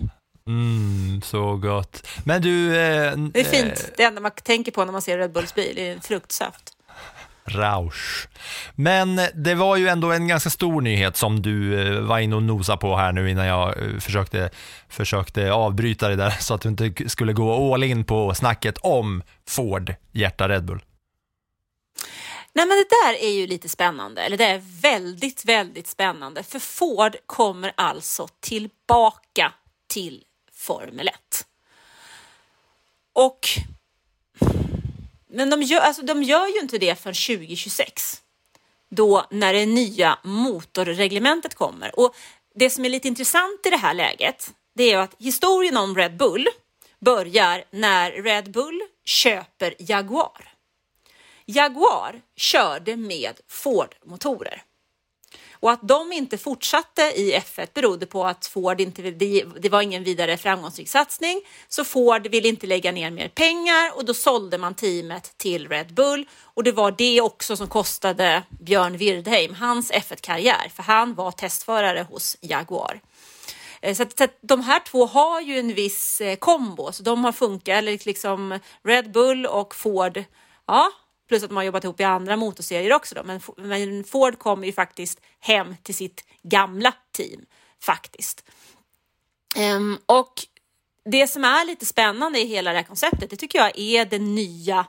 Mm, så gott. Men du... Eh, Det är fint. Det enda man tänker på när man ser Red Bulls bil är en fruktsaft. Rausch. Men det var ju ändå en ganska stor nyhet som du eh, var inne och nosa på här nu innan jag eh, försökte, försökte avbryta det där så att du inte skulle gå all in på snacket om Ford hjärta Red Bull. Nej men det där är ju lite spännande, eller det är väldigt, väldigt spännande. För Ford kommer alltså tillbaka till Formel 1. Och men de gör, alltså, de gör ju inte det förrän 2026. Då när det nya motorreglementet kommer. Och det som är lite intressant i det här läget, det är ju att historien om Red Bull börjar när Red Bull köper Jaguar. Jaguar körde med Ford-motorer. Och att de inte fortsatte i F1 berodde på att Ford inte, det, det var ingen vidare framgångsrik satsning, så Ford ville inte lägga ner mer pengar och då sålde man teamet till Red Bull. Och det var det också som kostade Björn Wirdheim hans F1-karriär, för han var testförare hos Jaguar. Eh, så, att, så att de här två har ju en viss eh, kombo, så de har funkat, eller liksom Red Bull och Ford, ja, plus att de har jobbat ihop i andra motorserier också då, men, men Ford kommer ju faktiskt hem till sitt gamla team faktiskt. Um, och det som är lite spännande i hela det här konceptet, det tycker jag är det nya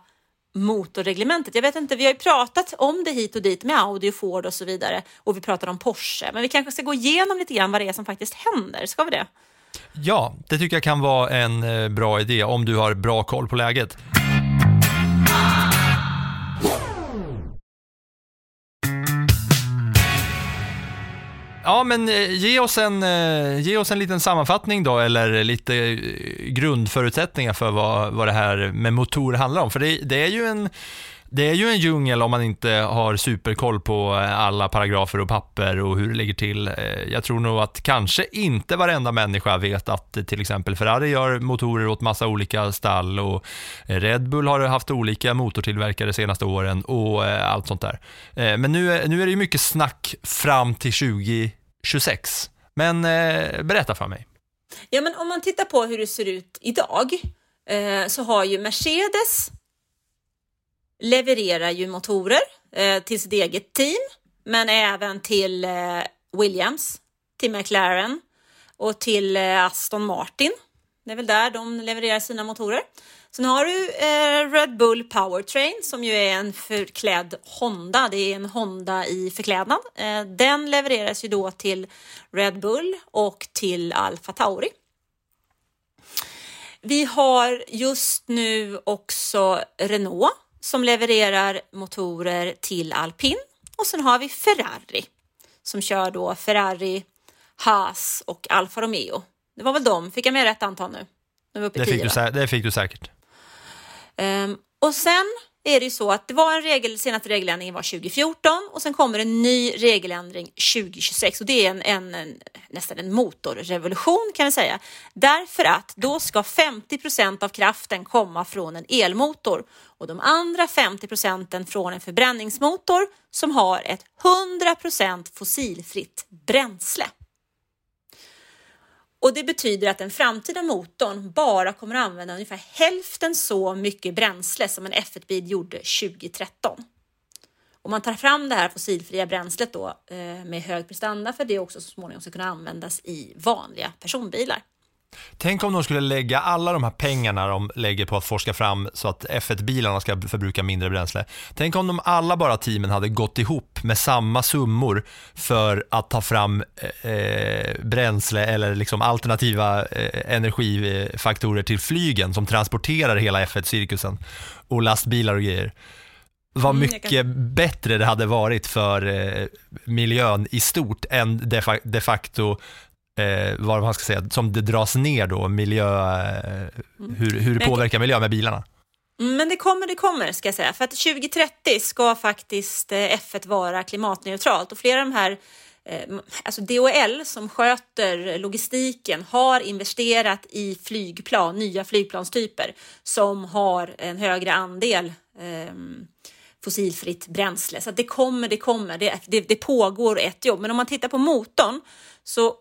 motorreglementet. Jag vet inte, vi har ju pratat om det hit och dit med Audi och Ford och så vidare och vi pratar om Porsche, men vi kanske ska gå igenom lite grann vad det är som faktiskt händer. Ska vi det? Ja, det tycker jag kan vara en eh, bra idé om du har bra koll på läget. Ja, men eh, ge oss, en, eh, ge oss en liten sammanfattning då, eller lite eh, grundförutsättningar för vad, vad det här med motor handlar om. För det, det är ju en det är ju en djungel om man inte har superkoll på eh, alla paragrafer och papper och hur det ligger till. Eh, jag tror nog att kanske inte varenda människa vet att till exempel Ferrari gör motorer åt massa olika stall och eh, Red Bull har haft olika motortillverkare de senaste åren och allt sånt där. Men nu, är- nu är det ju mycket snack fram till 2026. Men berätta för mig. Ja, men om man tittar på hur det ser ut idag så har ju Mercedes levererar ju motorer eh, till sitt eget team, men även till eh, Williams, till McLaren och till eh, Aston Martin. Det är väl där de levererar sina motorer. Sen har du eh, Red Bull Powertrain som ju är en förklädd Honda. Det är en Honda i förklädnad. Eh, den levereras ju då till Red Bull och till Alfa Tauri. Vi har just nu också Renault som levererar motorer till Alpin och sen har vi Ferrari som kör då Ferrari, Haas och Alfa Romeo. Det var väl de. Fick jag med rätt antal nu? I Det fick, tio, du, det fick du säkert. Ehm, och sen är det ju så att det var en regel, senaste regeländringen var 2014 och sen kommer en ny regeländring 2026 och det är en, en, en nästan en motorrevolution kan vi säga. Därför att då ska 50 procent av kraften komma från en elmotor och de andra 50 procenten från en förbränningsmotor som har ett 100 procent fossilfritt bränsle. Och det betyder att den framtida motorn bara kommer att använda ungefär hälften så mycket bränsle som en F1-bil gjorde 2013. Och man tar fram det här fossilfria bränslet då eh, med hög prestanda för det också så småningom ska kunna användas i vanliga personbilar. Tänk om de skulle lägga alla de här pengarna de lägger på att forska fram så att F1-bilarna ska förbruka mindre bränsle. Tänk om de alla bara teamen hade gått ihop med samma summor för att ta fram eh, bränsle eller liksom alternativa eh, energifaktorer till flygen som transporterar hela F1-cirkusen och lastbilar och grejer. Vad Mm, mycket bättre det hade varit för eh, miljön i stort än de facto eh, vad man ska säga, som det dras ner då, miljö, eh, hur, hur det jag- påverkar miljön med bilarna. Mm, Men det kommer, det kommer ska jag säga. För att 2030 ska faktiskt eh, F1 vara klimatneutralt och flera av de här eh, Alltså DHL som sköter logistiken har investerat i flygplan, nya flygplanstyper som har en högre andel ehm, fossilfritt bränsle. Så det kommer, det kommer. Det, det, det pågår ett jobb. Men om man tittar på motorn så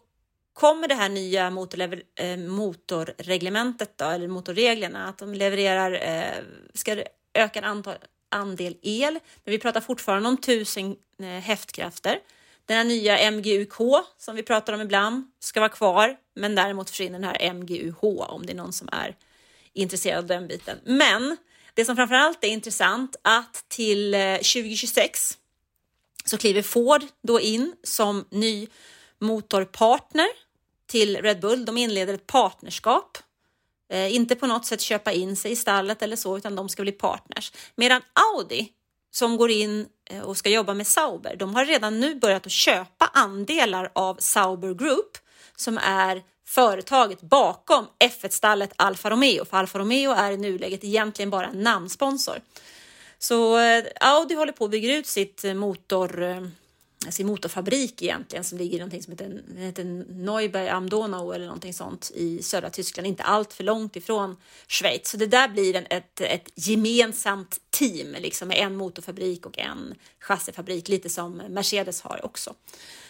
kommer det här nya motorlever, eh, motorreglementet då, eller motorreglerna att de levererar, eh, ska öka antal, andel el, men vi pratar fortfarande om 1000 eh, häftkrafter. Den här nya MGUK som vi pratar om ibland ska vara kvar, men däremot försvinner den här MGUH om det är någon som är intresserad av den biten. Men det som framförallt är intressant att till eh, 2026 så kliver Ford då in som ny motorpartner till Red Bull. De inleder ett partnerskap. Eh, inte på något sätt köpa in sig i stallet eller så, utan de ska bli partners. Medan Audi som går in eh, och ska jobba med Sauber, de har redan nu börjat att köpa andelar av Sauber Group som är företaget bakom F1-stallet Alfa Romeo. För Alfa Romeo är i nuläget egentligen bara en namnsponsor. Så eh, Audi håller på att bygga ut sitt motor, eh, sin motorfabrik egentligen som ligger i någonting som heter, heter Neuberg am Donau eller någonting sånt i södra Tyskland, inte allt för långt ifrån Schweiz. Så det där blir en, ett, ett gemensamt team liksom med en motorfabrik och en chassifabrik, lite som Mercedes har också.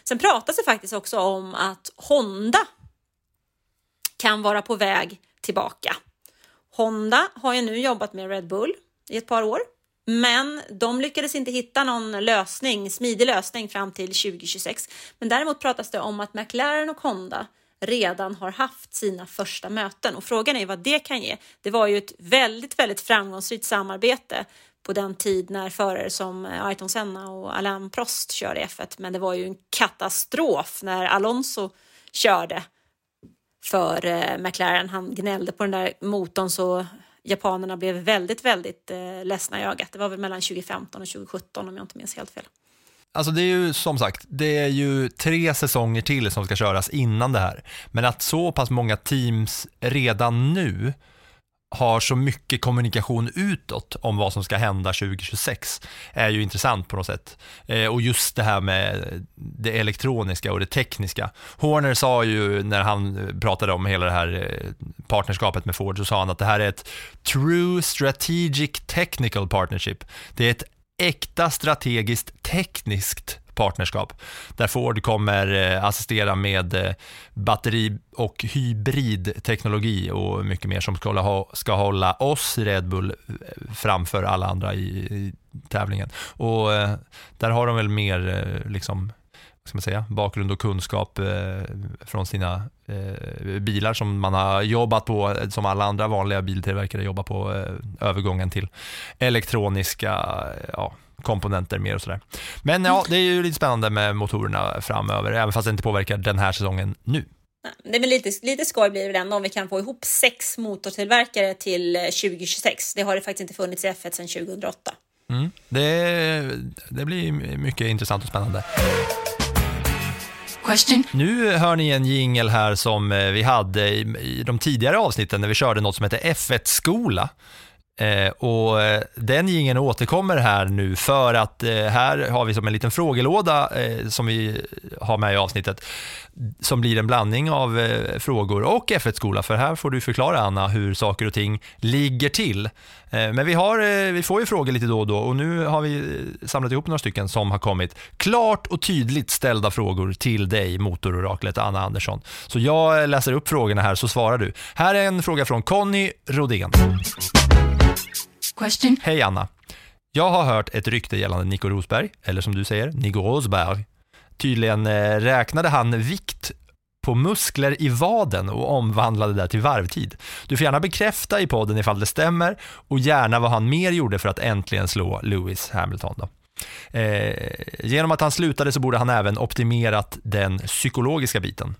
Sen pratas det faktiskt också om att Honda kan vara på väg tillbaka. Honda har ju nu jobbat med Red Bull i ett par år, men de lyckades inte hitta någon lösning, smidig lösning fram till 2026. Men däremot pratas det om att McLaren och Honda redan har haft sina första möten och frågan är vad det kan ge. Det var ju ett väldigt, väldigt framgångsrikt samarbete på den tid när förare som eh, Ayrton Senna och Alain Prost körde F1, men det var ju en katastrof när Alonso körde för eh, McLaren. Han gnällde på den där motorn så japanerna blev väldigt, väldigt eh, ledsna i ögat. Det var väl mellan 2015 och 2017 om jag inte minns helt fel. Alltså det är ju som sagt, det är ju tre säsonger till som ska köras innan det här. Men att så pass många teams redan nu har så mycket kommunikation utåt om vad som ska hända 2026 är ju intressant på något sätt. Eh, och just det här med det elektroniska och det tekniska. Horner sa ju när han pratade om hela det här eh, partnerskapet med Ford så sa han att det här är ett true strategic technical partnership. Det är ett äkta strategiskt tekniskt partnerskap där Ford kommer eh, assistera med eh, batteri och hybridteknologi och mycket mer som ska hålla, oss Red Bull eh, framför alla andra i, tävlingen. Och där har de väl mer liksom ska man säga, bakgrund och kunskap eh, från sina eh, bilar som man har jobbat på, som alla andra vanliga biltillverkare jobbar på, eh, övergången till elektroniska eh, ja, komponenter mer och sådär. Men ja, det är ju lite spännande med motorerna framöver, även fast det inte påverkar den här säsongen nu. Det är väl lite, lite skoj blir det väl ändå om vi kan få ihop sex motortillverkare till eh, 2026. Det har det faktiskt inte funnits i F1 sedan 2008. Mm. Det, det blir mycket intressant och spännande. Question. Nu hör ni en jingel här som eh, vi hade i, i de tidigare avsnitten när vi körde något som heter F1-skola. Eh, och eh, den gingen återkommer här nu för att eh, här har vi som en liten frågelåda eh, som vi har med i avsnittet som blir en blandning av eh, frågor och F1-skola för här får du förklara Anna hur saker och ting ligger till. Eh, men vi, har, eh, vi får ju frågor lite då och då och nu har vi eh, samlat ihop några stycken som har kommit klart och tydligt ställda frågor till dig, motororaklet Anna Andersson. Så jag läser upp frågorna här så svarar du. Här är en fråga från Conny Rodén. Question. Hej Anna. Jag har hört ett rykte gällande Nico Rosberg, eller som du säger, Nico Rosberg. Tydligen eh, räknade han vikt på muskler i vaden och omvandlade det till varvtid. Du får gärna bekräfta i podden ifall det stämmer och gärna vad han mer gjorde för att äntligen slå Lewis Hamilton. Då. Eh, genom att han slutade så borde han även optimerat den psykologiska biten.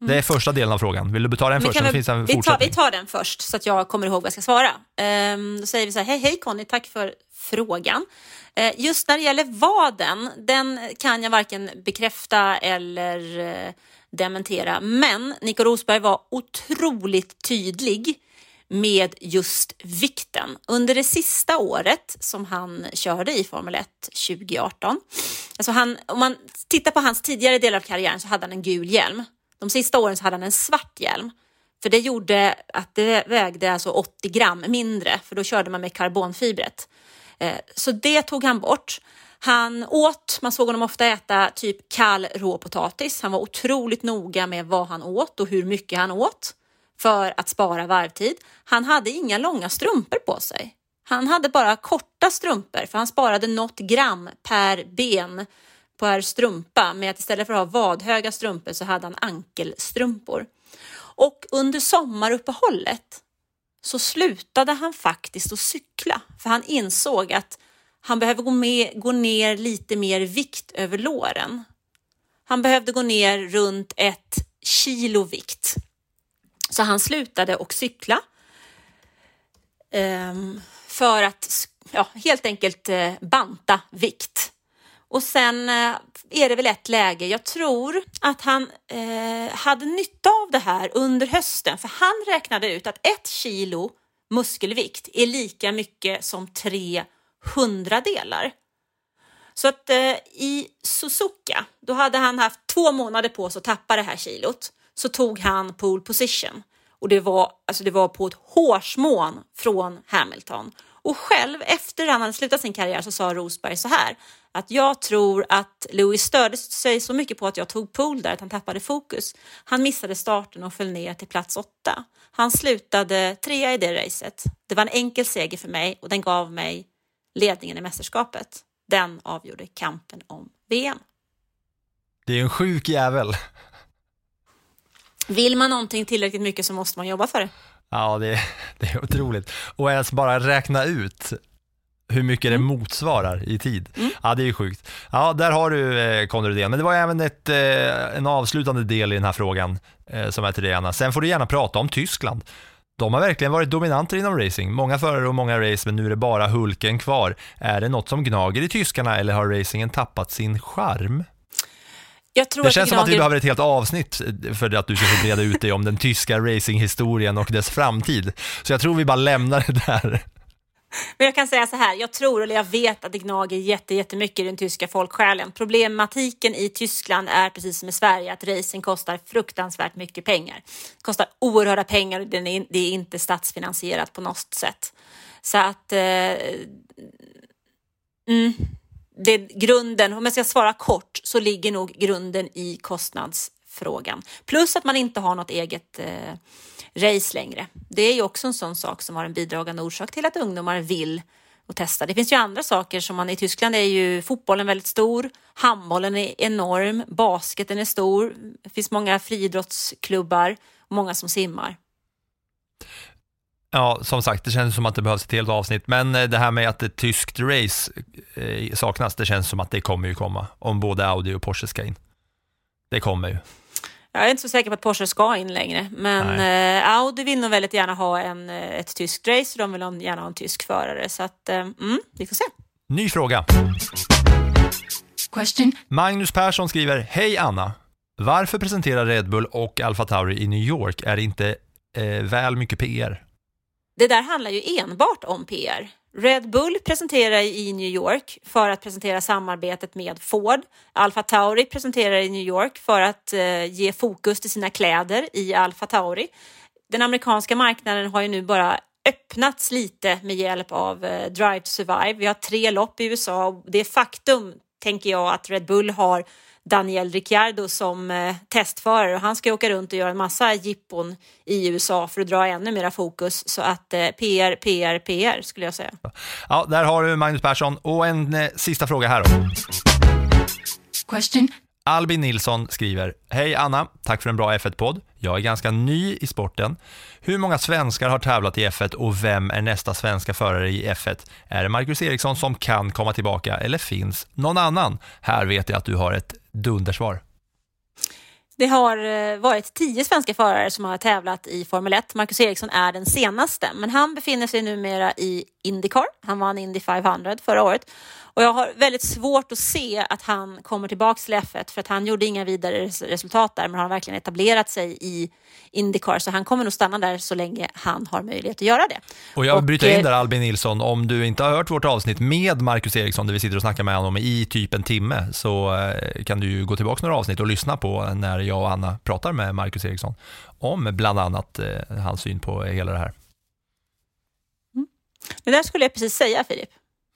Det är första delen av frågan. Vill du ta den först? vi, finns en vi, tar, vi tar den först så att jag kommer ihåg vad jag ska svara. Ehm, då säger vi så här, hej hej Conny, tack för frågan. Eh, just när det gäller vaden, den kan jag varken bekräfta eller eh, dementera. Men Nico Rosberg var otroligt tydlig med just vikten. Under det sista året som han körde i Formel 1 2018, alltså han, om man tittar på hans tidigare delar av karriären så hade han en gul hjälm. De sista åren så hade han en svart hjälm. För det gjorde att det vägde alltså 80 gram mindre, för då körde man med karbonfibret. Eh, så det tog han bort. Han åt, man såg honom ofta äta typ kall råpotatis. Han var otroligt noga med vad han åt och hur mycket han åt för att spara varvtid. Han hade inga långa strumpor på sig. Han hade bara korta strumpor för han sparade något gram per ben per strumpa med att istället för att ha vadhöga strumpor så hade han ankelstrumpor. Och under sommaruppehållet så slutade han faktiskt att cykla för han insåg att han behöver gå, med, gå ner lite mer vikt över låren. Han behövde gå ner runt ett kilo vikt. Så han slutade att cykla ehm, för att ja, helt enkelt eh, banta vikt. Och sen eh, är det väl ett läge, jag tror att han eh, hade nytta av det här under hösten för han räknade ut att ett kilo muskelvikt är lika mycket som tre hundradelar. Så att eh, i Suzuka, då hade han haft två månader på sig att tappa det här kilot, så tog han pole position. Och det var, alltså det var på ett hårsmån från Hamilton. Och själv efter han hade slutat sin karriär så sa Rosberg så här att jag tror att Lewis störde sig så mycket på att jag tog pole där att han tappade fokus. Han missade starten och föll ner till plats åtta. Han slutade trea i det racet. Det var en enkel seger för mig och den gav mig ledningen i mästerskapet. Den avgjorde kampen om VM. Det är en sjuk jävel. Vill man någonting tillräckligt mycket så måste man jobba för det. Ja, det, det är otroligt. Och ens bara räkna ut hur mycket det motsvarar i tid. Ja, det är ju sjukt. Ja, där har du eh, Conny Rydén. Men det var även ett, eh, en avslutande del i den här frågan eh, som är till dig, Anna. Sen får du gärna prata om Tyskland. De har verkligen varit dominanter inom racing. Många förare och många race, men nu är det bara Hulken kvar. Är det något som gnager i tyskarna eller har racingen tappat sin charm? Det känns som att vi behöver ett helt avsnitt för att du ska få breda ut dig om den tyska racinghistorien och dess framtid. Så jag tror vi bara lämnar det där. Men jag kan säga så här, jag tror eller jag vet att det gnager jätte, jättemycket i den tyska folksjälen. Problematiken i Tyskland är precis som i Sverige att racing kostar fruktansvärt mycket pengar. Det kostar oerhörda pengar och det är inte statsfinansierat på något sätt. Så att eh, mm, det grunden, om jag ska svara kort, så ligger nog grunden i kostnadsfrågan. Plus att man inte har något eget eh, race längre. Det är ju också en sån sak som har en bidragande orsak till att ungdomar vill och testa. Det finns ju andra saker som man i Tyskland är ju fotbollen väldigt stor, handbollen är enorm, basketen är stor, det finns många friidrottsklubbar många som simmar. Ja, som sagt, det känns som att det behövs ett helt avsnitt, men eh, det här med att ett tyskt race eh, saknas, det känns som att det kommer ju komma, om både Audi och Porsche ska in. Det kommer ju. Jag är inte så säker på att Porsche ska in längre, men eh, Audi vill nog väldigt gärna ha en, eh, ett tyskt race och de vill ha- gärna ha en tysk förare. Så att, eh, mm, vi får se. Ny fråga. Question. Magnus Persson skriver, Hej Anna. Varför presenterar Red Bull och Alfa Tauri i New York? Är det inte eh, väl mycket PR? Det där handlar ju enbart om PR. Red Bull presenterar i New York för att presentera samarbetet med Ford. Alfa Tauri presenterar i New York för att eh, ge fokus till sina kläder i Alfa Tauri. Den amerikanska marknaden har ju nu bara öppnats lite med hjälp av eh, Drive to Survive. Vi har tre lopp i USA och det är faktum, tänker jag, att Red Bull har Daniel Ricciardo som eh, testförare och han ska åka runt och göra en massa jippon i USA för att dra ännu mera fokus. Så att eh, PR, PR, PR skulle jag säga. Ja, där har du Magnus Persson och en eh, sista fråga här då. Question. Albin Nilsson skriver, Hej Anna, tack för en bra F1-podd. Jag är ganska ny i sporten. Hur många svenskar har tävlat i F1 och vem är nästa svenska förare i F1? Är det Marcus Eriksson som kan komma tillbaka eller finns någon annan? Här vet jag att du har ett dundersvar. Det har eh, varit tio svenska förare som har tävlat i Formel 1. Marcus Eriksson är den senaste, men han befinner sig numera i Indycar. Han vann Indy 500 förra året och jag har väldigt svårt att se att han kommer tillbaka till F1 för att han gjorde inga vidare resultat där, men han har verkligen etablerat sig i Indycar så han kommer nog stanna där så länge han har möjlighet att göra det. Och jag bryter in eh, där Albin Nilsson, om du inte har hört vårt avsnitt med Marcus Eriksson, där vi sitter och snackar med honom i typ en timme, så eh, kan du ju gå tillbaka några avsnitt och lyssna på när jag och Anna pratar med Marcus Eriksson om bland annat eh, hans syn på hela det här. Det där skulle jag precis säga Filip,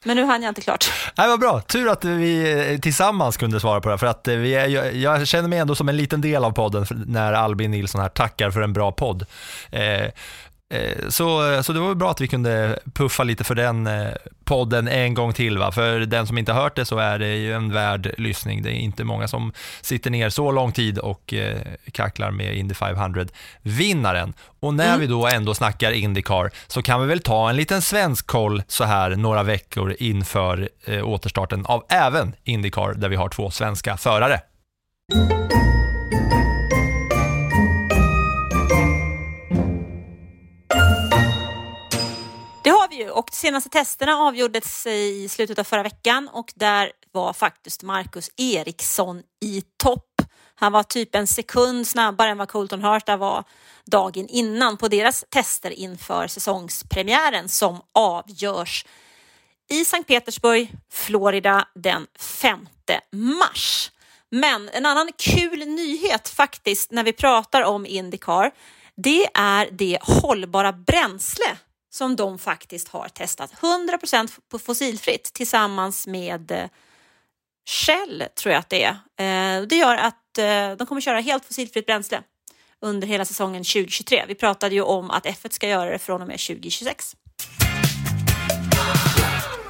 men nu hann jag inte klart. Nej, vad bra. Tur att vi eh, tillsammans kunde svara på det, för att eh, vi är, jag, jag känner mig ändå som en liten del av podden när Albin Nilsson här tackar för en bra podd. Eh, så, så det var bra att vi kunde puffa lite för den eh, podden en gång till. Va? För den som inte har hört det så är det ju en värd lyssning. Det är inte många som sitter ner så lång tid och eh, kacklar med Indy 500-vinnaren. Och när vi då ändå snackar Indycar så kan vi väl ta en liten svensk koll så här några veckor inför eh, återstarten av även Indycar där vi har två svenska förare. Det vi ju och de senaste testerna avgjordes i slutet av förra veckan och där var faktiskt Marcus Eriksson i topp. Han var typ en sekund snabbare än vad Colton Herta var dagen innan på deras tester inför säsongspremiären som avgörs i Sankt Petersburg, Florida den 5 mars. Men en annan kul nyhet faktiskt när vi pratar om Indycar, det är det hållbara bränsle som de faktiskt har testat. 100% på fossilfritt tillsammans med eh, Shell tror jag att det är. Eh, det gör att eh, de kommer köra helt fossilfritt bränsle under hela säsongen 2023. Vi pratade ju om att F1 ska göra det från och med 2026.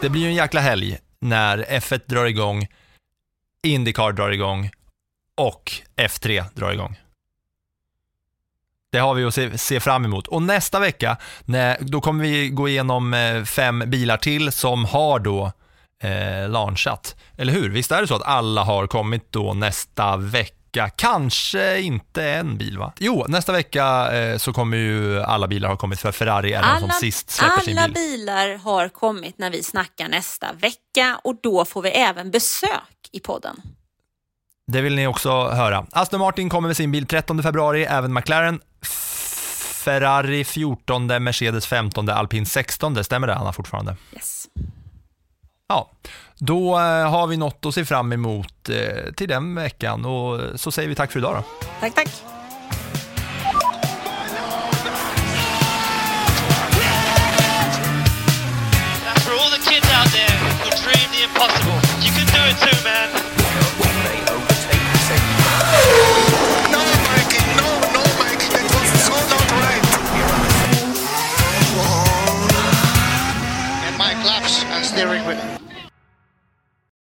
Det blir ju en jäkla helg när F1 drar igång, Indycar drar igång och F3 drar igång. Det har vi att se, se fram emot. Och nästa vecka, när, då kommer vi gå igenom eh, fem bilar till som har då eh, launchat. Eller hur? Visst är det så att alla har kommit då nästa vecka? Kanske inte en bil va? Jo, nästa vecka eh, så kommer ju alla bilar ha kommit för Ferrari är den som sist släpper sin alla bil. bilar har kommit när vi snackar nästa vecka och då får vi även besök i podden. Det vill ni också höra. Aston Martin kommer med sin bil 13 februari, även McLaren. Ferrari 14, Mercedes 15, Alpin 16. Stämmer det Anna fortfarande? Yes. Ja, då eh, har vi något att se fram emot eh, till den veckan och så säger vi tack för idag då. Tack, tack. For all the kids out there who dream the impossible, you can do it too.